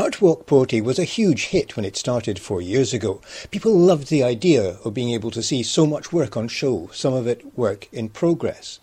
Art Walk Porty was a huge hit when it started four years ago. People loved the idea of being able to see so much work on show, some of it work in progress.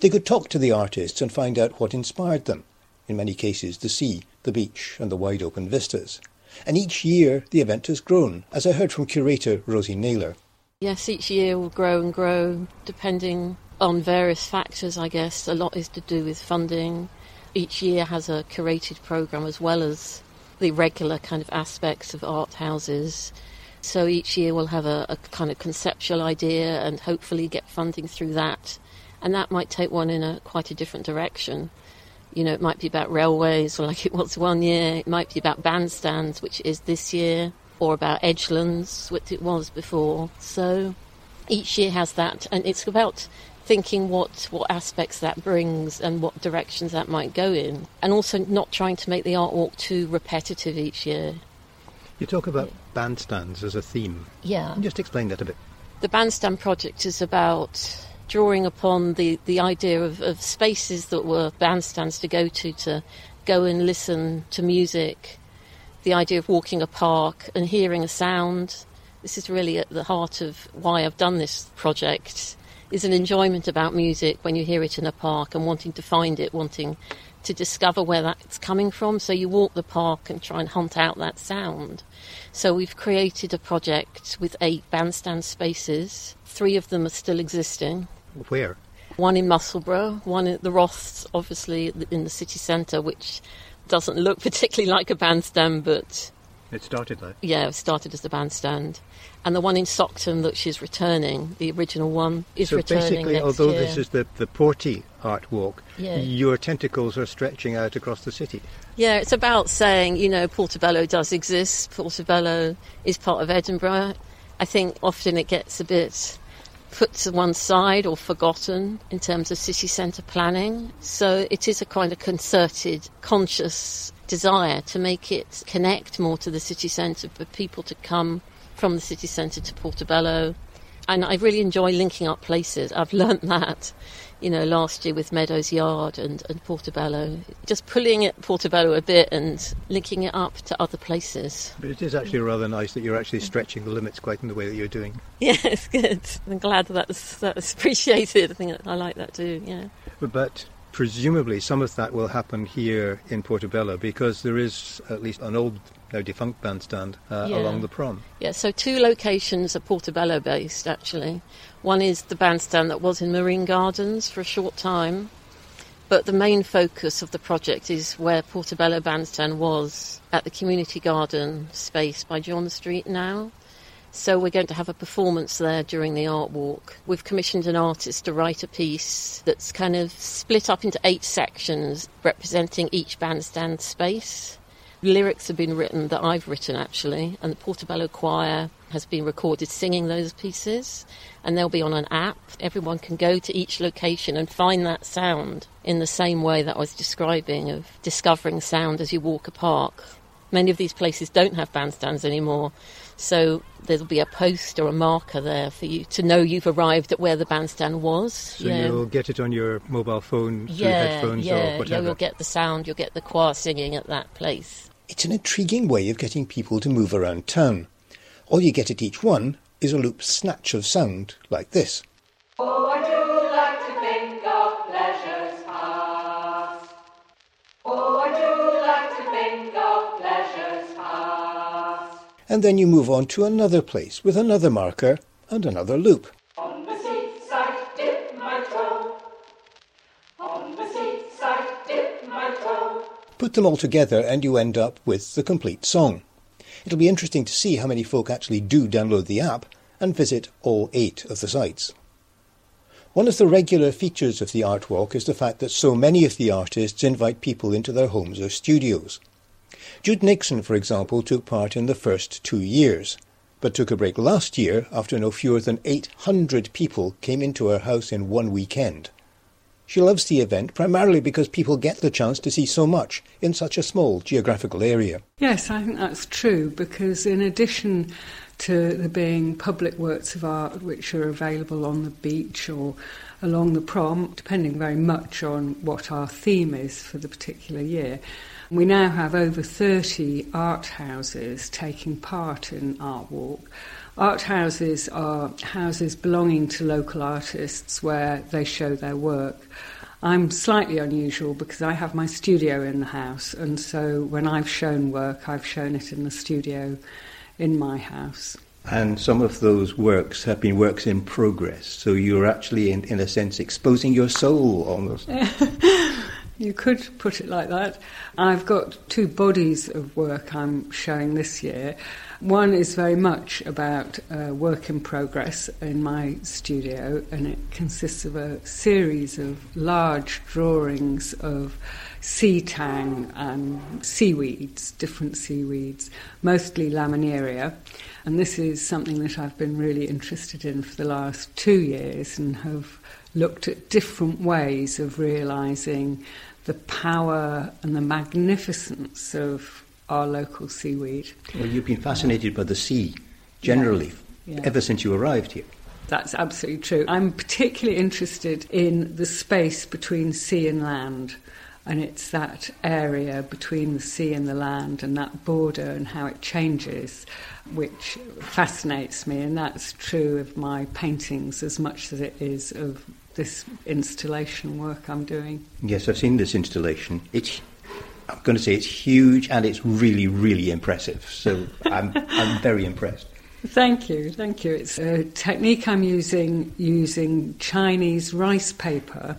They could talk to the artists and find out what inspired them. In many cases, the sea, the beach, and the wide open vistas. And each year, the event has grown, as I heard from curator Rosie Naylor. Yes, each year will grow and grow, depending on various factors, I guess. A lot is to do with funding. Each year has a curated programme as well as the regular kind of aspects of art houses. So each year we'll have a, a, kind of conceptual idea and hopefully get funding through that. And that might take one in a quite a different direction. You know, it might be about railways, or like it was one year. It might be about bandstands, which is this year, or about edgelands, which it was before. So each year has that, and it's about thinking what, what aspects that brings and what directions that might go in, and also not trying to make the art walk too repetitive each year. You talk about bandstands as a theme. Yeah. Just explain that a bit. The bandstand project is about drawing upon the, the idea of, of spaces that were bandstands to go to to go and listen to music, the idea of walking a park and hearing a sound. This is really at the heart of why I've done this project is an enjoyment about music when you hear it in a park and wanting to find it, wanting to discover where that's coming from. So you walk the park and try and hunt out that sound. So we've created a project with eight bandstand spaces. Three of them are still existing. Where? One in Musselburgh, one at the Ross, obviously in the city centre, which doesn't look particularly like a bandstand, but it started there? yeah, it started as a bandstand and the one in Stockton that she's returning, the original one, is so returning. So basically, although year. this is the, the Porty art walk, yeah. your tentacles are stretching out across the city. Yeah, it's about saying, you know, Portobello does exist, Portobello is part of Edinburgh. I think often it gets a bit put to one side or forgotten in terms of city centre planning. So it is a kind of concerted, conscious desire to make it connect more to the city centre for people to come from the city centre to Portobello. And I really enjoy linking up places. I've learnt that, you know, last year with Meadows Yard and, and Portobello. Just pulling it Portobello a bit and linking it up to other places. But it is actually rather nice that you're actually stretching the limits quite in the way that you're doing. Yeah, it's good. I'm glad that that's, that's appreciated. I think I like that too, yeah. But presumably some of that will happen here in Portobello because there is at least an old now defunct bandstand uh, yeah. along the prom. Yeah, so two locations are Portobello based actually. One is the bandstand that was in Marine Gardens for a short time, but the main focus of the project is where Portobello bandstand was at the community garden space by John Street now. So we're going to have a performance there during the art walk. We've commissioned an artist to write a piece that's kind of split up into eight sections representing each bandstand space. Lyrics have been written that I've written actually, and the Portobello Choir has been recorded singing those pieces, and they'll be on an app. Everyone can go to each location and find that sound in the same way that I was describing of discovering sound as you walk a park. Many of these places don't have bandstands anymore, so there'll be a post or a marker there for you to know you've arrived at where the bandstand was. So yeah. you'll get it on your mobile phone through yeah, headphones yeah, or whatever. Yeah, you'll get the sound, you'll get the choir singing at that place. It's an intriguing way of getting people to move around town. All you get at each one is a loop snatch of sound like this. Oh, And then you move on to another place with another marker and another loop. Put them all together and you end up with the complete song. It'll be interesting to see how many folk actually do download the app and visit all eight of the sites. One of the regular features of the Art Walk is the fact that so many of the artists invite people into their homes or studios. Jude Nixon, for example, took part in the first two years, but took a break last year after no fewer than 800 people came into her house in one weekend. She loves the event primarily because people get the chance to see so much in such a small geographical area. Yes, I think that's true because in addition to there being public works of art which are available on the beach or along the prom, depending very much on what our theme is for the particular year, We now have over 30 art houses taking part in Art Walk. Art houses are houses belonging to local artists where they show their work. I'm slightly unusual because I have my studio in the house, and so when I've shown work, I've shown it in the studio in my house. And some of those works have been works in progress, so you're actually, in, in a sense, exposing your soul almost. You could put it like that. I've got two bodies of work I'm showing this year. One is very much about uh, work in progress in my studio, and it consists of a series of large drawings of sea tang and seaweeds, different seaweeds, mostly laminaria. And this is something that I've been really interested in for the last two years and have looked at different ways of realizing the power and the magnificence of our local seaweed. Well, you've been fascinated by the sea generally Yeah. ever since you arrived here. That's absolutely true. I'm particularly interested in the space between sea and land. And it's that area between the sea and the land and that border and how it changes, which fascinates me. And that's true of my paintings as much as it is of this installation work I'm doing. Yes, I've seen this installation. It's, I'm going to say it's huge and it's really, really impressive. So I'm, I'm very impressed. Thank you, thank you. It's a technique I'm using using Chinese rice paper,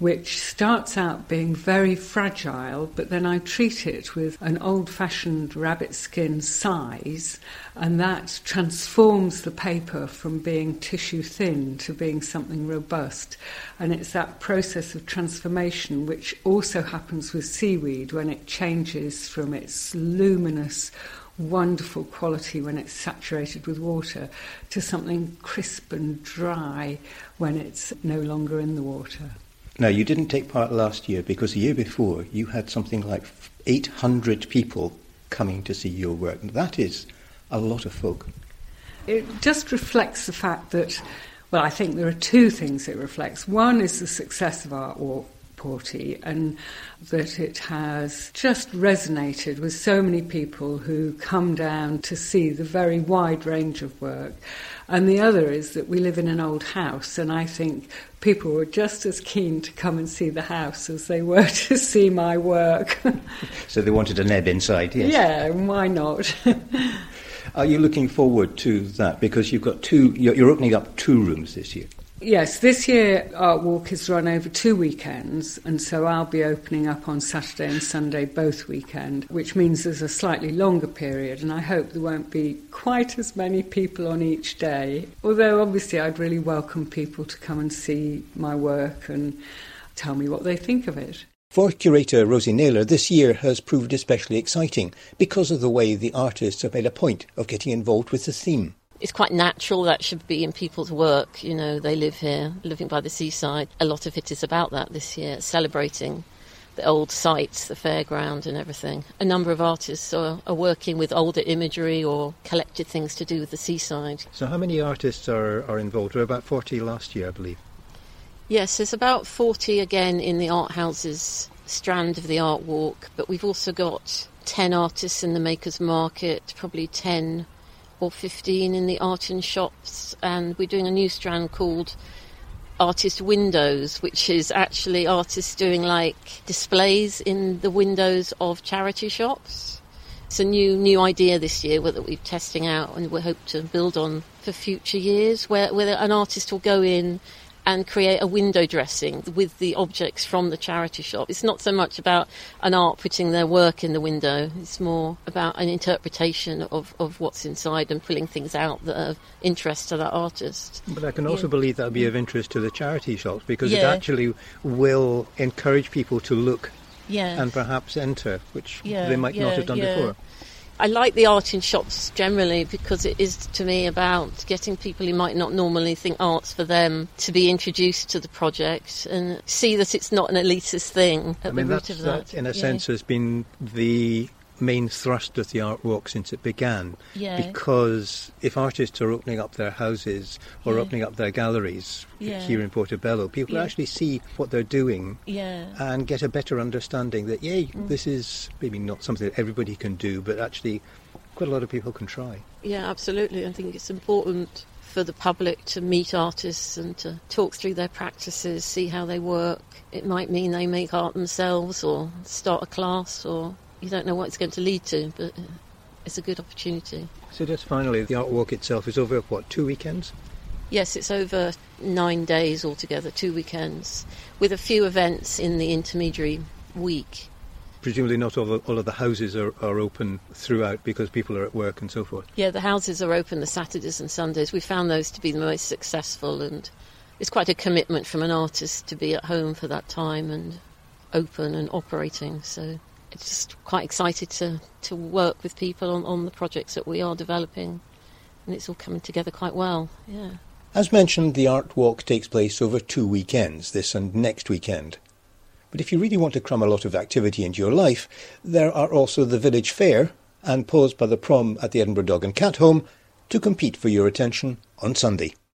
which starts out being very fragile, but then I treat it with an old fashioned rabbit skin size, and that transforms the paper from being tissue thin to being something robust. And it's that process of transformation which also happens with seaweed when it changes from its luminous wonderful quality when it's saturated with water to something crisp and dry when it's no longer in the water. Now, you didn't take part last year because the year before you had something like 800 people coming to see your work. That is a lot of folk. It just reflects the fact that, well, I think there are two things it reflects. One is the success of Art Walk Porty and that it has just resonated with so many people who come down to see the very wide range of work. And the other is that we live in an old house, and I think people were just as keen to come and see the house as they were to see my work. So they wanted a neb inside, yes. yeah, why not? Are you looking forward to that? Because you've got two, you're opening up two rooms this year. Yes, this year uh, Art Walk is run over two weekends, and so I'll be opening up on Saturday and Sunday both weekend, which means there's a slightly longer period, and I hope there won't be quite as many people on each day. Although obviously I'd really welcome people to come and see my work and tell me what they think of it. For curator Rosie Naylor, this year has proved especially exciting because of the way the artists have made a point of getting involved with the theme. It's quite natural that should be in people's work. You know, they live here, living by the seaside. A lot of it is about that this year, celebrating the old sites, the fairground, and everything. A number of artists are, are working with older imagery or collected things to do with the seaside. So, how many artists are, are involved? There were about 40 last year, I believe. Yes, there's about 40 again in the art houses strand of the art walk, but we've also got 10 artists in the Makers Market, probably 10 or 15 in the art and shops, and we're doing a new strand called Artist Windows, which is actually artists doing like displays in the windows of charity shops. It's a new new idea this year that we're testing out, and we hope to build on for future years, where, where an artist will go in and create a window dressing with the objects from the charity shop. It's not so much about an art putting their work in the window, it's more about an interpretation of, of what's inside and pulling things out that are of interest to that artist. But I can also Yeah. believe that would be of interest to the charity shops because it actually will encourage people to look Yeah. and perhaps enter, which Yeah, they might not have done yeah. before. I like the art in shops generally because it is to me about getting people who might not normally think art's for them to be introduced to the project and see that it's not an elitist thing at I mean, the root of that, that. in a Yeah. sense, has been the main thrust of the art walk since it began. Yeah. Because if artists are opening up their houses or Yeah. opening up their galleries Yeah. here in Portobello, people Yeah. actually see what they're doing Yeah. and get a better understanding that, yay, Mm. this is maybe not something that everybody can do, but actually quite a lot of people can try. Yeah, absolutely. I think it's important for the public to meet artists and to talk through their practices, see how they work. It might mean they make art themselves or start a class, or you don't know what it's going to lead to, but uh, it's a good opportunity. So just finally, the art walk itself is over, what, two weekends? Yes, it's over nine days altogether, two weekends, with a few events in the intermediary week. Presumably not all of, all of the houses are, are open throughout because people are at work and so forth. Yeah, the houses are open the Saturdays and Sundays. We found those to be the most successful, and it's quite a commitment from an artist to be at home for that time and open and operating. So just quite excited to, to work with people on, on the projects that we are developing, and it's all coming together quite well. Yeah. As mentioned, the art walk takes place over two weekends, this and next weekend. But if you really want to cram a lot of activity into your life, there are also the village fair and Paws by the Prom at the Edinburgh Dog and Cat Home to compete for your attention on Sunday.